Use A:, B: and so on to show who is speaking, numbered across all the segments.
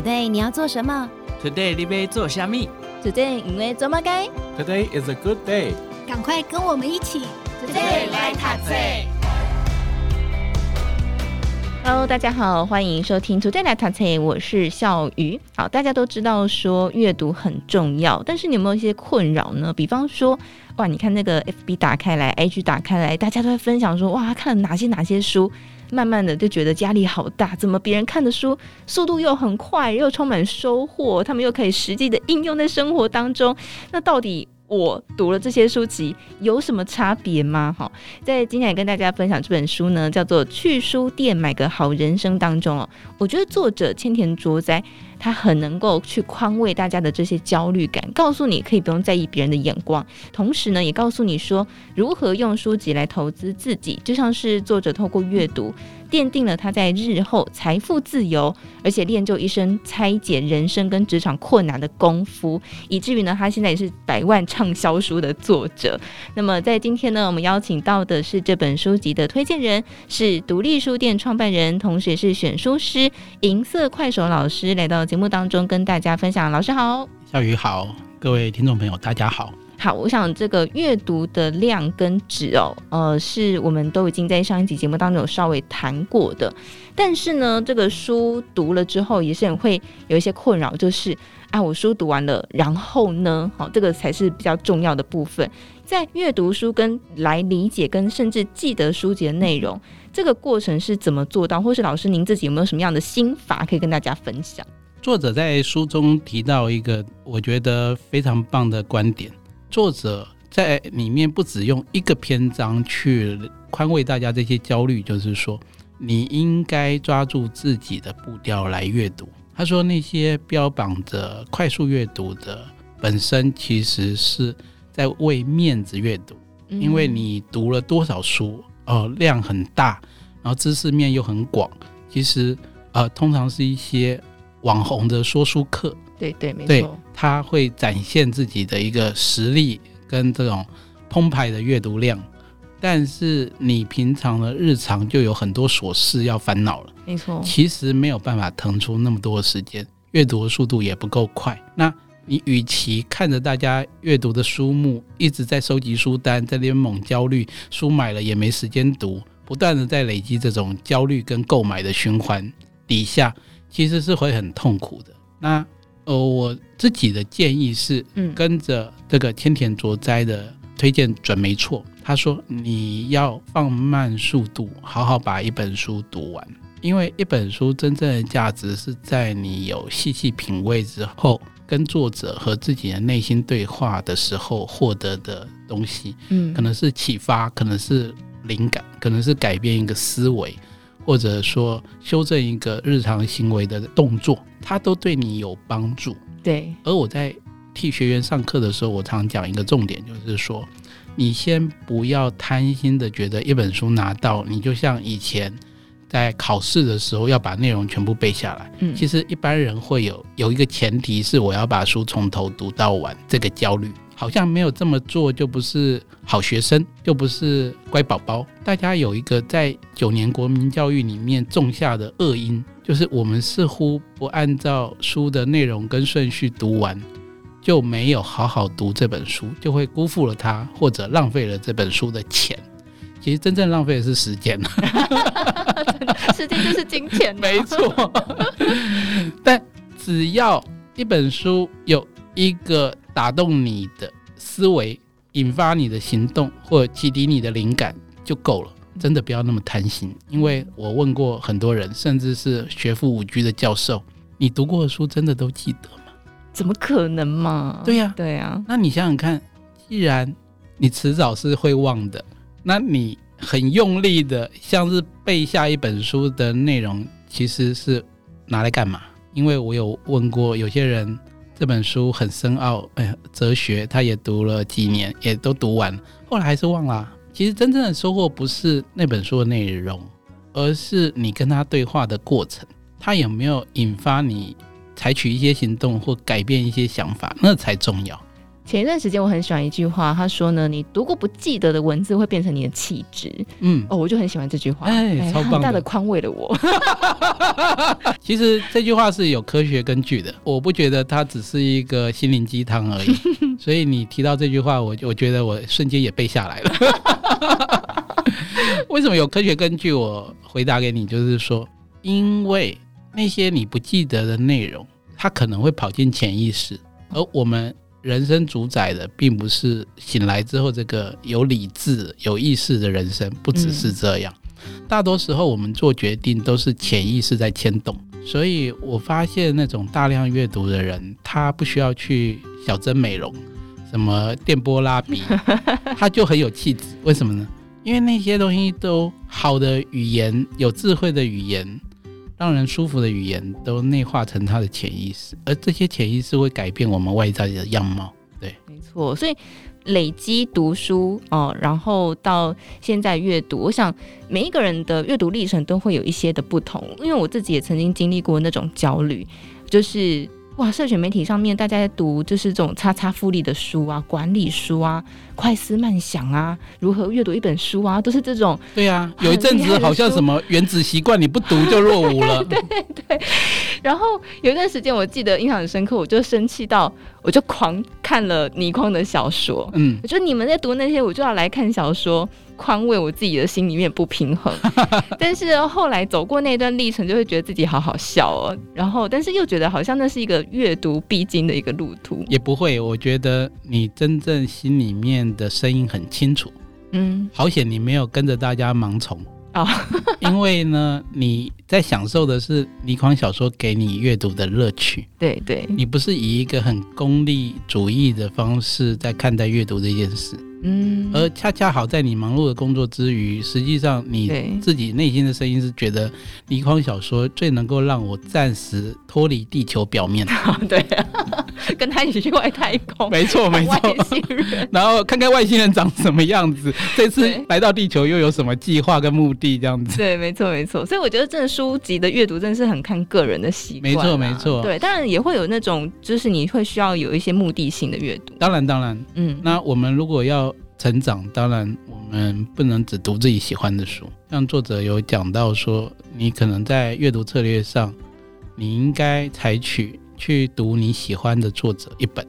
A: Today 你要做什么
B: ？Today 你要做虾米
A: ？Today 因为做么该
C: ？Today is a good day。
D: 赶快跟我们一起
E: ，Today 来读册。
A: Hello，大家好，欢迎收听 Today 来读册，我是笑鱼。好，大家都知道说阅读很重要，但是你有没有一些困扰呢？比方说，哇，你看那个 FB 打开来，IG 打开来，大家都在分享说，哇，看了哪些哪些书。慢慢的就觉得压力好大，怎么别人看的书速度又很快，又充满收获，他们又可以实际的应用在生活当中，那到底我读了这些书籍有什么差别吗？好，在今天跟大家分享这本书呢，叫做《去书店买个好人生》当中哦，我觉得作者千田卓哉。他很能够去宽慰大家的这些焦虑感，告诉你可以不用在意别人的眼光，同时呢，也告诉你说如何用书籍来投资自己，就像是作者透过阅读。奠定了他在日后财富自由，而且练就一身拆解人生跟职场困难的功夫，以至于呢，他现在也是百万畅销书的作者。那么在今天呢，我们邀请到的是这本书籍的推荐人，是独立书店创办人，同时也是选书师银色快手老师，来到节目当中跟大家分享。老师好，
C: 小雨好，各位听众朋友大家好。
A: 好，我想这个阅读的量跟质哦，呃，是我们都已经在上一集节目当中有稍微谈过的。但是呢，这个书读了之后，也是很会有一些困扰，就是啊，我书读完了，然后呢，好，这个才是比较重要的部分。在阅读书跟来理解跟甚至记得书籍的内容，这个过程是怎么做到？或是老师您自己有没有什么样的心法可以跟大家分享？
C: 作者在书中提到一个我觉得非常棒的观点。作者在里面不只用一个篇章去宽慰大家这些焦虑，就是说你应该抓住自己的步调来阅读。他说那些标榜着快速阅读的，本身其实是在为面子阅读，因为你读了多少书，哦，量很大，然后知识面又很广，其实呃，通常是一些网红的说书课。
A: 对对，没
C: 错，他会展现自己的一个实力跟这种澎湃的阅读量，但是你平常的日常就有很多琐事要烦恼了，
A: 没错，
C: 其实没有办法腾出那么多的时间，阅读的速度也不够快。那你与其看着大家阅读的书目一直在收集书单，在那边猛焦虑，书买了也没时间读，不断的在累积这种焦虑跟购买的循环底下，其实是会很痛苦的。那呃，我自己的建议是，跟着这个千田卓哉的推荐准没错。他说你要放慢速度，好好把一本书读完，因为一本书真正的价值是在你有细细品味之后，跟作者和自己的内心对话的时候获得的东西。嗯，可能是启发，可能是灵感，可能是改变一个思维。或者说修正一个日常行为的动作，它都对你有帮助。
A: 对。而
C: 我在替学员上课的时候，我常讲一个重点，就是说，你先不要贪心的觉得一本书拿到，你就像以前在考试的时候要把内容全部背下来。嗯。其实一般人会有有一个前提是我要把书从头读到完，这个焦虑。好像没有这么做就不是好学生，就不是乖宝宝。大家有一个在九年国民教育里面种下的恶因，就是我们似乎不按照书的内容跟顺序读完，就没有好好读这本书，就会辜负了它，或者浪费了这本书的钱。其实真正浪费的是时间，
A: 时间就是金钱，
C: 没错。但只要一本书有一个。打动你的思维，引发你的行动，或者启迪你的灵感就够了。真的不要那么贪心，因为我问过很多人，甚至是学富五车的教授，你读过的书真的都记得吗？
A: 怎么可能嘛？
C: 对呀、啊，
A: 对呀、啊。
C: 那你想想看，既然你迟早是会忘的，那你很用力的，像是背下一本书的内容，其实是拿来干嘛？因为我有问过有些人。这本书很深奥，哎，哲学，他也读了几年，也都读完，后来还是忘了。其实真正的收获不是那本书的内容，而是你跟他对话的过程，他有没有引发你采取一些行动或改变一些想法，那才重要。
A: 前一段时间我很喜欢一句话，他说呢，你读过不记得的文字会变成你的气质。嗯，哦，我就很喜欢这句话，
C: 哎，超棒的，
A: 大的宽慰了我。
C: 其实这句话是有科学根据的，我不觉得它只是一个心灵鸡汤而已。所以你提到这句话，我我觉得我瞬间也背下来了。为什么有科学根据？我回答给你，就是说，因为那些你不记得的内容，它可能会跑进潜意识，而我们人生主宰的，并不是醒来之后这个有理智、有意识的人生，不只是这样。大多时候，我们做决定都是潜意识在牵动。所以我发现，那种大量阅读的人，他不需要去小针美容，什么电波拉皮，他就很有气质。为什么呢？因为那些东西都好的语言，有智慧的语言，让人舒服的语言，都内化成他的潜意识，而这些潜意识会改变我们外在的样貌。对，
A: 没错。所以。累积读书哦，然后到现在阅读，我想每一个人的阅读历程都会有一些的不同，因为我自己也曾经经历过那种焦虑，就是。哇，社群媒体上面大家在读就是这种叉叉复利的书啊，管理书啊，快思慢想啊，如何阅读一本书啊，都是这种。
C: 对啊，有一阵子好像什么原子习惯，你不读就落伍了。
A: 对对对。然后有一段时间，我记得印象很深刻，我就生气到我就狂看了倪匡的小说。嗯，我觉得你们在读那些，我就要来看小说。宽慰我自己的心里面不平衡，但是后来走过那段历程，就会觉得自己好好笑哦。然后，但是又觉得好像那是一个阅读必经的一个路途。
C: 也不会，我觉得你真正心里面的声音很清楚。嗯，好险你没有跟着大家盲从啊，哦、因为呢，你在享受的是倪匡小说给你阅读的乐趣。
A: 对对，
C: 你不是以一个很功利主义的方式在看待阅读这件事。嗯，而恰恰好在你忙碌的工作之余，实际上你自己内心的声音是觉得倪匡小说最能够让我暂时脱离地球表面。
A: 对啊，跟他一起去外太空，
C: 没错没错。外星人，然后看看外星人长什么样子，这次来到地球又有什么计划跟目的这样子。
A: 对，没错没错。所以我觉得，这书籍的阅读真的是很看个人的习惯。
C: 没错没错。
A: 对，当然也会有那种，就是你会需要有一些目的性的阅读。
C: 当然当然，嗯，那我们如果要。成长当然，我们不能只读自己喜欢的书。像作者有讲到说，你可能在阅读策略上，你应该采取去读你喜欢的作者一本，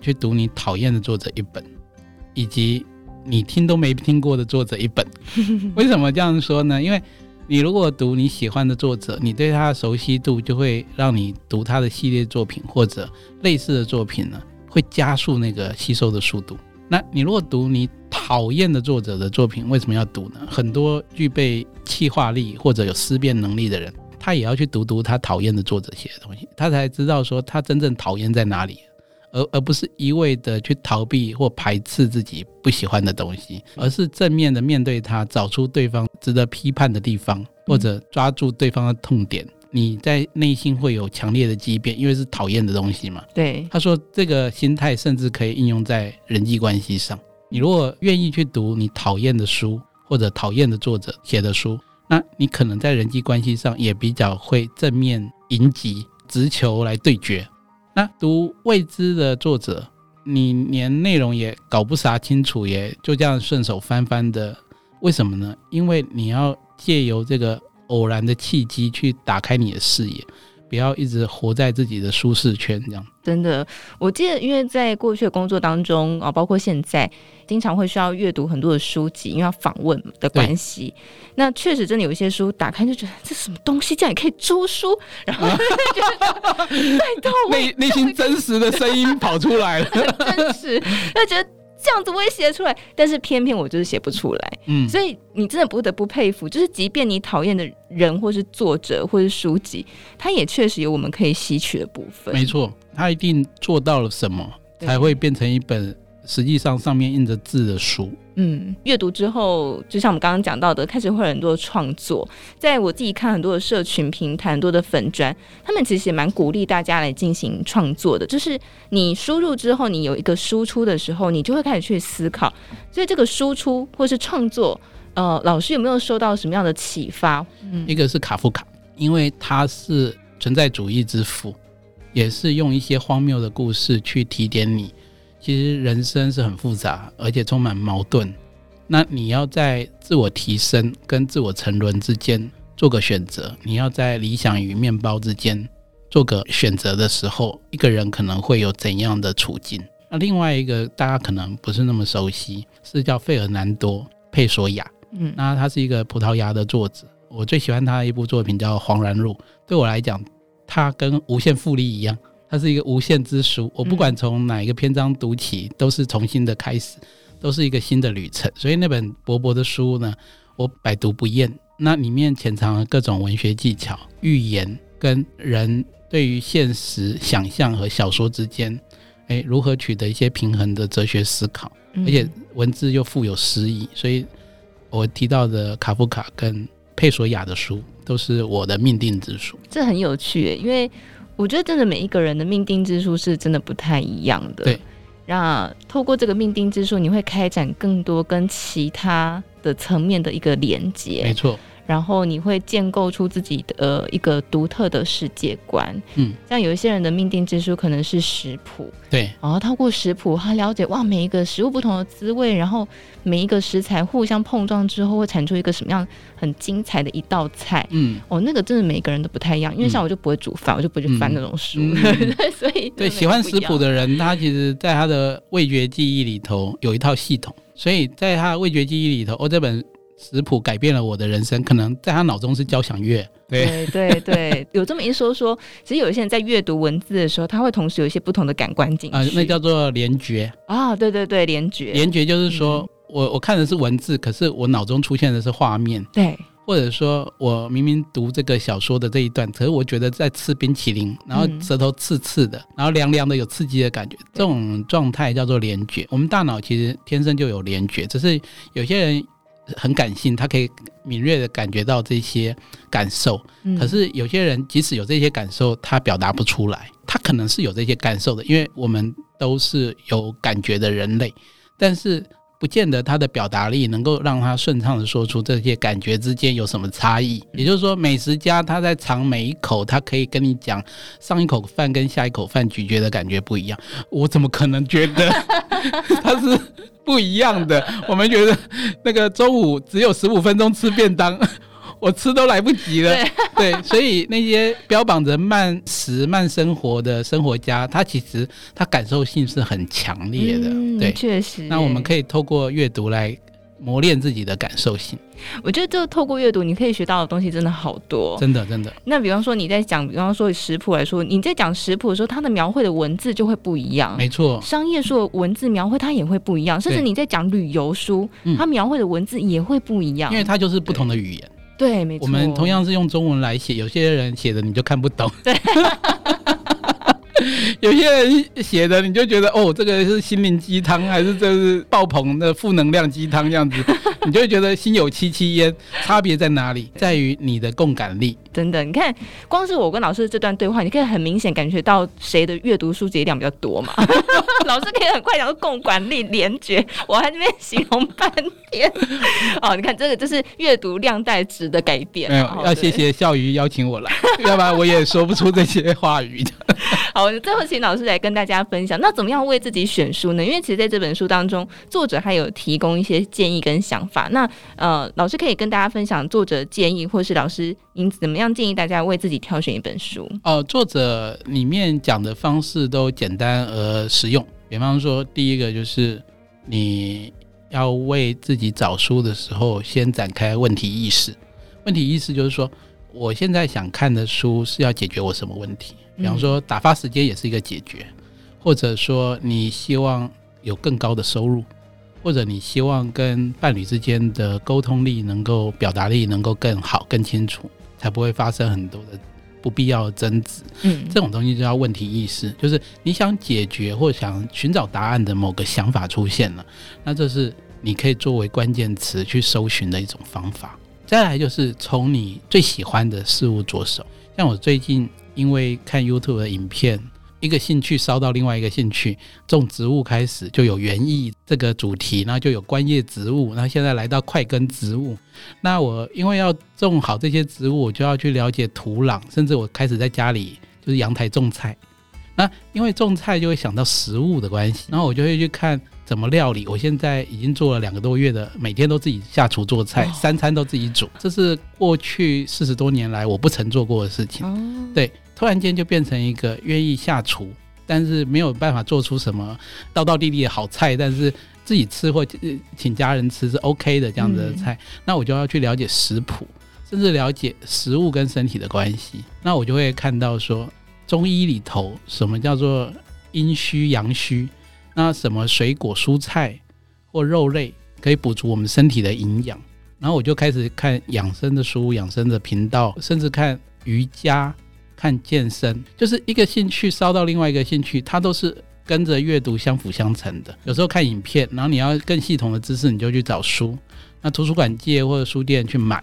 C: 去读你讨厌的作者一本，以及你听都没听过的作者一本。为什么这样说呢？因为你如果读你喜欢的作者，你对他的熟悉度就会让你读他的系列作品或者类似的作品呢，会加速那个吸收的速度。那你如果读你讨厌的作者的作品，为什么要读呢？很多具备气化力或者有思辨能力的人，他也要去读读他讨厌的作者写的东西，他才知道说他真正讨厌在哪里，而而不是一味的去逃避或排斥自己不喜欢的东西，而是正面的面对他，找出对方值得批判的地方，或者抓住对方的痛点。你在内心会有强烈的畸变，因为是讨厌的东西嘛。
A: 对，
C: 他说这个心态甚至可以应用在人际关系上。你如果愿意去读你讨厌的书或者讨厌的作者写的书，那你可能在人际关系上也比较会正面迎击，直球来对决。那读未知的作者，你连内容也搞不啥清楚，也就这样顺手翻翻的，为什么呢？因为你要借由这个。偶然的契机去打开你的视野，不要一直活在自己的舒适圈，这样。
A: 真的，我记得，因为在过去的工作当中啊，包括现在，经常会需要阅读很多的书籍，因为要访问的关系。那确实，真的有一些书打开就觉得这什么东西，这样也可以租书，然后 就觉得太逗，
C: 内内心真实的声音跑出来了，
A: 很 真实，就觉得。这样子我也写出来，但是偏偏我就是写不出来。嗯，所以你真的不得不佩服，就是即便你讨厌的人，或是作者，或是书籍，他也确实有我们可以吸取的部分。
C: 没错，他一定做到了什么，才会变成一本。实际上，上面印着字的书，
A: 嗯，阅读之后，就像我们刚刚讲到的，开始会有很多创作。在我自己看很多的社群平台，很多的粉专，他们其实也蛮鼓励大家来进行创作的。就是你输入之后，你有一个输出的时候，你就会开始去思考。所以这个输出或是创作，呃，老师有没有受到什么样的启发？
C: 嗯，一个是卡夫卡，因为他是存在主义之父，也是用一些荒谬的故事去提点你。其实人生是很复杂，而且充满矛盾。那你要在自我提升跟自我沉沦之间做个选择，你要在理想与面包之间做个选择的时候，一个人可能会有怎样的处境？那另外一个大家可能不是那么熟悉，是叫费尔南多·佩索亚。嗯，那他是一个葡萄牙的作者，我最喜欢他的一部作品叫《黄然路》。对我来讲，他跟无限复利一样，它是一个无限之书。我不管从哪一个篇章读起，都是重新的开始，都是一个新的旅程。所以那本薄薄的书呢，我百读不厌。那里面潜藏了各种文学技巧、寓言跟人对于现实想象和小说之间，诶，如何取得一些平衡的哲学思考，而且文字又富有诗意。所以我提到的卡夫卡跟佩索亚的书，都是我的命定之书。
A: 这很有趣，因为我觉得真的每一个人的命定之术是真的不太一样的。
C: 对，
A: 那透过这个命定之术，你会开展更多跟其他。的层面的一个连接，
C: 没错。
A: 然后你会建构出自己的呃一个独特的世界观。嗯，像有一些人的命定之书可能是食谱，
C: 对。
A: 然后透过食谱，他了解哇，每一个食物不同的滋味，然后每一个食材互相碰撞之后，会产出一个什么样很精彩的一道菜。嗯，哦，那个真的每个人都不太一样。因为像我就不会煮饭，嗯、我就不会去翻那种书。嗯、所以
C: 对喜欢食谱的人，他其实在他的味觉记忆里头有一套系统。所以在他的味觉记忆里头，哦，这本食谱改变了我的人生。可能在他脑中是交响乐。
A: 对对对，有这么一说说，其实有一些人在阅读文字的时候，他会同时有一些不同的感官进去。啊、呃，
C: 那叫做联觉
A: 啊，对对对，联觉。
C: 联觉就是说、嗯、我我看的是文字，可是我脑中出现的是画面。
A: 对。
C: 或者说我明明读这个小说的这一段，可是我觉得在吃冰淇淋，然后舌头刺刺的，然后凉凉的，有刺激的感觉，这种状态叫做联觉。我们大脑其实天生就有联觉，只是有些人很感性，他可以敏锐的感觉到这些感受。可是有些人即使有这些感受，他表达不出来，他可能是有这些感受的，因为我们都是有感觉的人类，但是。不见得他的表达力能够让他顺畅的说出这些感觉之间有什么差异。也就是说，美食家他在尝每一口，他可以跟你讲上一口饭跟下一口饭咀嚼的感觉不一样。我怎么可能觉得 他是不一样的？我们觉得那个中午只有十五分钟吃便当。我吃都来不及了，对，对，所以那些标榜着慢食慢生活的生活家，他其实他感受性是很强烈的，
A: 嗯、
C: 对，
A: 确实。
C: 那我们可以透过阅读来磨练自己的感受性。
A: 我觉得这透过阅读，你可以学到的东西真的好多，
C: 真的真的。
A: 那比方说你在讲，比方说食谱来说，你在讲食谱的时候，它的描绘的文字就会不一样，
C: 没错。
A: 商业书的文字描绘它也会不一样，甚至你在讲旅游书，它描绘的文字也会不一样，
C: 因为它就是不同的语言。
A: 对，没错。
C: 我们同样是用中文来写，有些人写的你就看不懂。对。有些人写的你就觉得哦，这个是心灵鸡汤，还是这是爆棚的负能量鸡汤这样子，你就会觉得心有戚戚焉。差别在哪里？在于你的共感力。
A: 真的，你看，光是我跟老师的这段对话，你可以很明显感觉到谁的阅读书籍量比较多嘛。老师可以很快讲到共感力、联觉，我还在那边形容半天。哦，你看这个就是阅读量带值的改变。
C: 没有，要谢谢笑鱼邀请我来，要不然我也说不出这些话语的。
A: 好，最后请老师来跟大家分享，那怎么样为自己选书呢？因为其实在这本书当中，作者还有提供一些建议跟想法。那呃，老师可以跟大家分享作者建议，或是老师您怎么样建议大家为自己挑选一本书？
C: 哦、呃，作者里面讲的方式都简单而实用。比方说，第一个就是你要为自己找书的时候，先展开问题意识。问题意识就是说，我现在想看的书是要解决我什么问题？比方说，打发时间也是一个解决，或者说你希望有更高的收入，或者你希望跟伴侣之间的沟通力能够、表达力能够更好、更清楚，才不会发生很多的不必要的争执。嗯，这种东西就叫问题意识，就是你想解决或想寻找答案的某个想法出现了，那这是你可以作为关键词去搜寻的一种方法。再来就是从你最喜欢的事物着手，像我最近。因为看 YouTube 的影片，一个兴趣烧到另外一个兴趣，种植物开始就有园艺这个主题，然后就有观叶植物，然后现在来到块根植物。那我因为要种好这些植物，我就要去了解土壤，甚至我开始在家里就是阳台种菜。那因为种菜就会想到食物的关系，然后我就会去看怎么料理？我现在已经做了两个多月的，每天都自己下厨做菜，哦、三餐都自己煮。这是过去四十多年来我不曾做过的事情。哦、对，突然间就变成一个愿意下厨，但是没有办法做出什么道道地地的好菜，但是自己吃或请家人吃是 OK 的这样子的菜。嗯、那我就要去了解食谱，甚至了解食物跟身体的关系。那我就会看到说，中医里头什么叫做阴虚阳虚？那什么水果、蔬菜或肉类可以补足我们身体的营养？然后我就开始看养生的书、养生的频道，甚至看瑜伽、看健身，就是一个兴趣烧到另外一个兴趣，它都是跟着阅读相辅相成的。有时候看影片，然后你要更系统的知识，你就去找书，那图书馆借或者书店去买，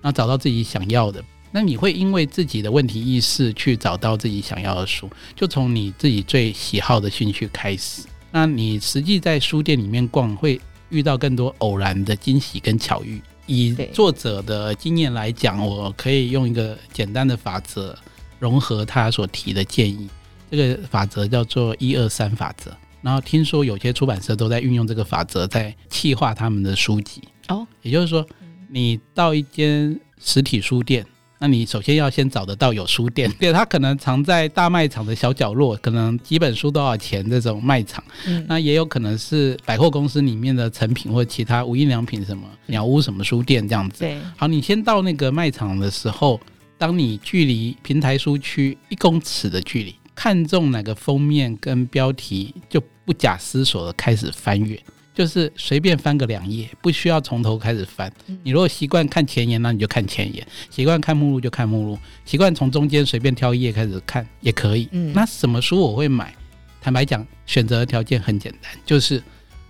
C: 然后找到自己想要的。那你会因为自己的问题意识去找到自己想要的书，就从你自己最喜好的兴趣开始。那你实际在书店里面逛，会遇到更多偶然的惊喜跟巧遇。以作者的经验来讲，我可以用一个简单的法则融合他所提的建议。这个法则叫做“一二三法则”。然后听说有些出版社都在运用这个法则，在企划他们的书籍。哦，也就是说，你到一间实体书店。那你首先要先找得到有书店，对，它可能藏在大卖场的小角落，可能几本书多少钱这种卖场。嗯，那也有可能是百货公司里面的成品或者其他无印良品什么鸟屋什么书店这样子。对，好，你先到那个卖场的时候，当你距离平台书区一公尺的距离，看中哪个封面跟标题，就不假思索的开始翻阅。就是随便翻个两页，不需要从头开始翻。你如果习惯看前言，那你就看前言；习惯看目录就看目录；习惯从中间随便挑一页开始看也可以。嗯，那什么书我会买？坦白讲，选择的条件很简单，就是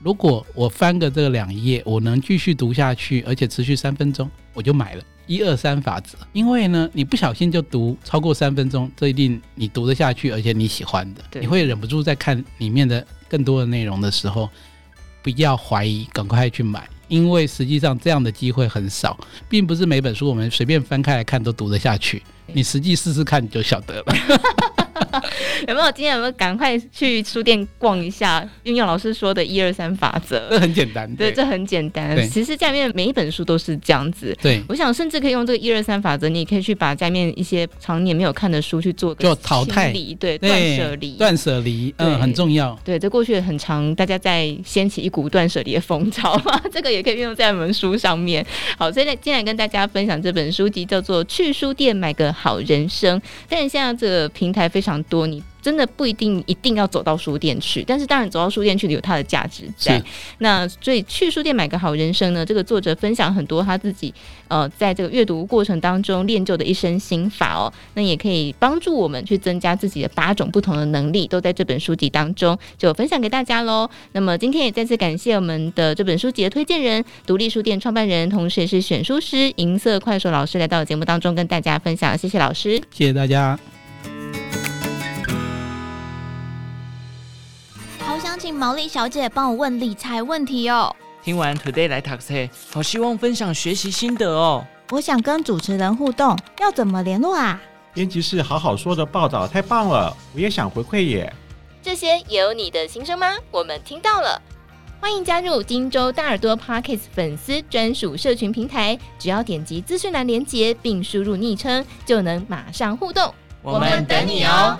C: 如果我翻个这个两页，我能继续读下去，而且持续三分钟，我就买了。一二三法则，因为呢，你不小心就读超过三分钟，这一定你读得下去，而且你喜欢的，你会忍不住再看里面的更多的内容的时候。不要怀疑，赶快去买，因为实际上这样的机会很少，并不是每本书我们随便翻开来看都读得下去。你实际试试看，你就晓得了。
A: 有没有今天有没有赶快去书店逛一下？运用老师说的一二三法则，
C: 这很简单。
A: 对，这很简单。其实家里面每一本书都是这样子。对，我想甚至可以用这个一二三法则，你也可以去把家里面一些常年没有看的书去做
C: 做淘汰，
A: 对，断舍离，
C: 断舍离，嗯，很重要。
A: 对，这过去很长，大家在掀起一股断舍离的风潮嘛，这个也可以运用在我们书上面。好，所以呢，今天来跟大家分享这本书籍叫做《去书店买个好人生》，但是现在这个平台非常多，你。真的不一定一定要走到书店去，但是当然走到书店去有它的价值在。那所以去书店买个好人生呢？这个作者分享很多他自己呃在这个阅读过程当中练就的一身心法哦，那也可以帮助我们去增加自己的八种不同的能力，都在这本书籍当中就分享给大家喽。那么今天也再次感谢我们的这本书籍的推荐人，独立书店创办人，同时也是选书师银色快手老师来到节目当中跟大家分享，谢谢老师，
C: 谢谢大家。
D: 毛利小姐帮我问理财问题哦。
B: 听完 Today 来 Taxi，，好希望分享学习心得哦。
F: 我想跟主持人互动，要怎么联络啊？
G: 编辑室好好说的报道太棒了，我也想回馈耶。
A: 这些也有你的心声吗？我们听到了，欢迎加入金州大耳朵 Parkes 粉丝专属社群平台，只要点击资讯栏连接并输入昵称，就能马上互动。
E: 我们等你哦。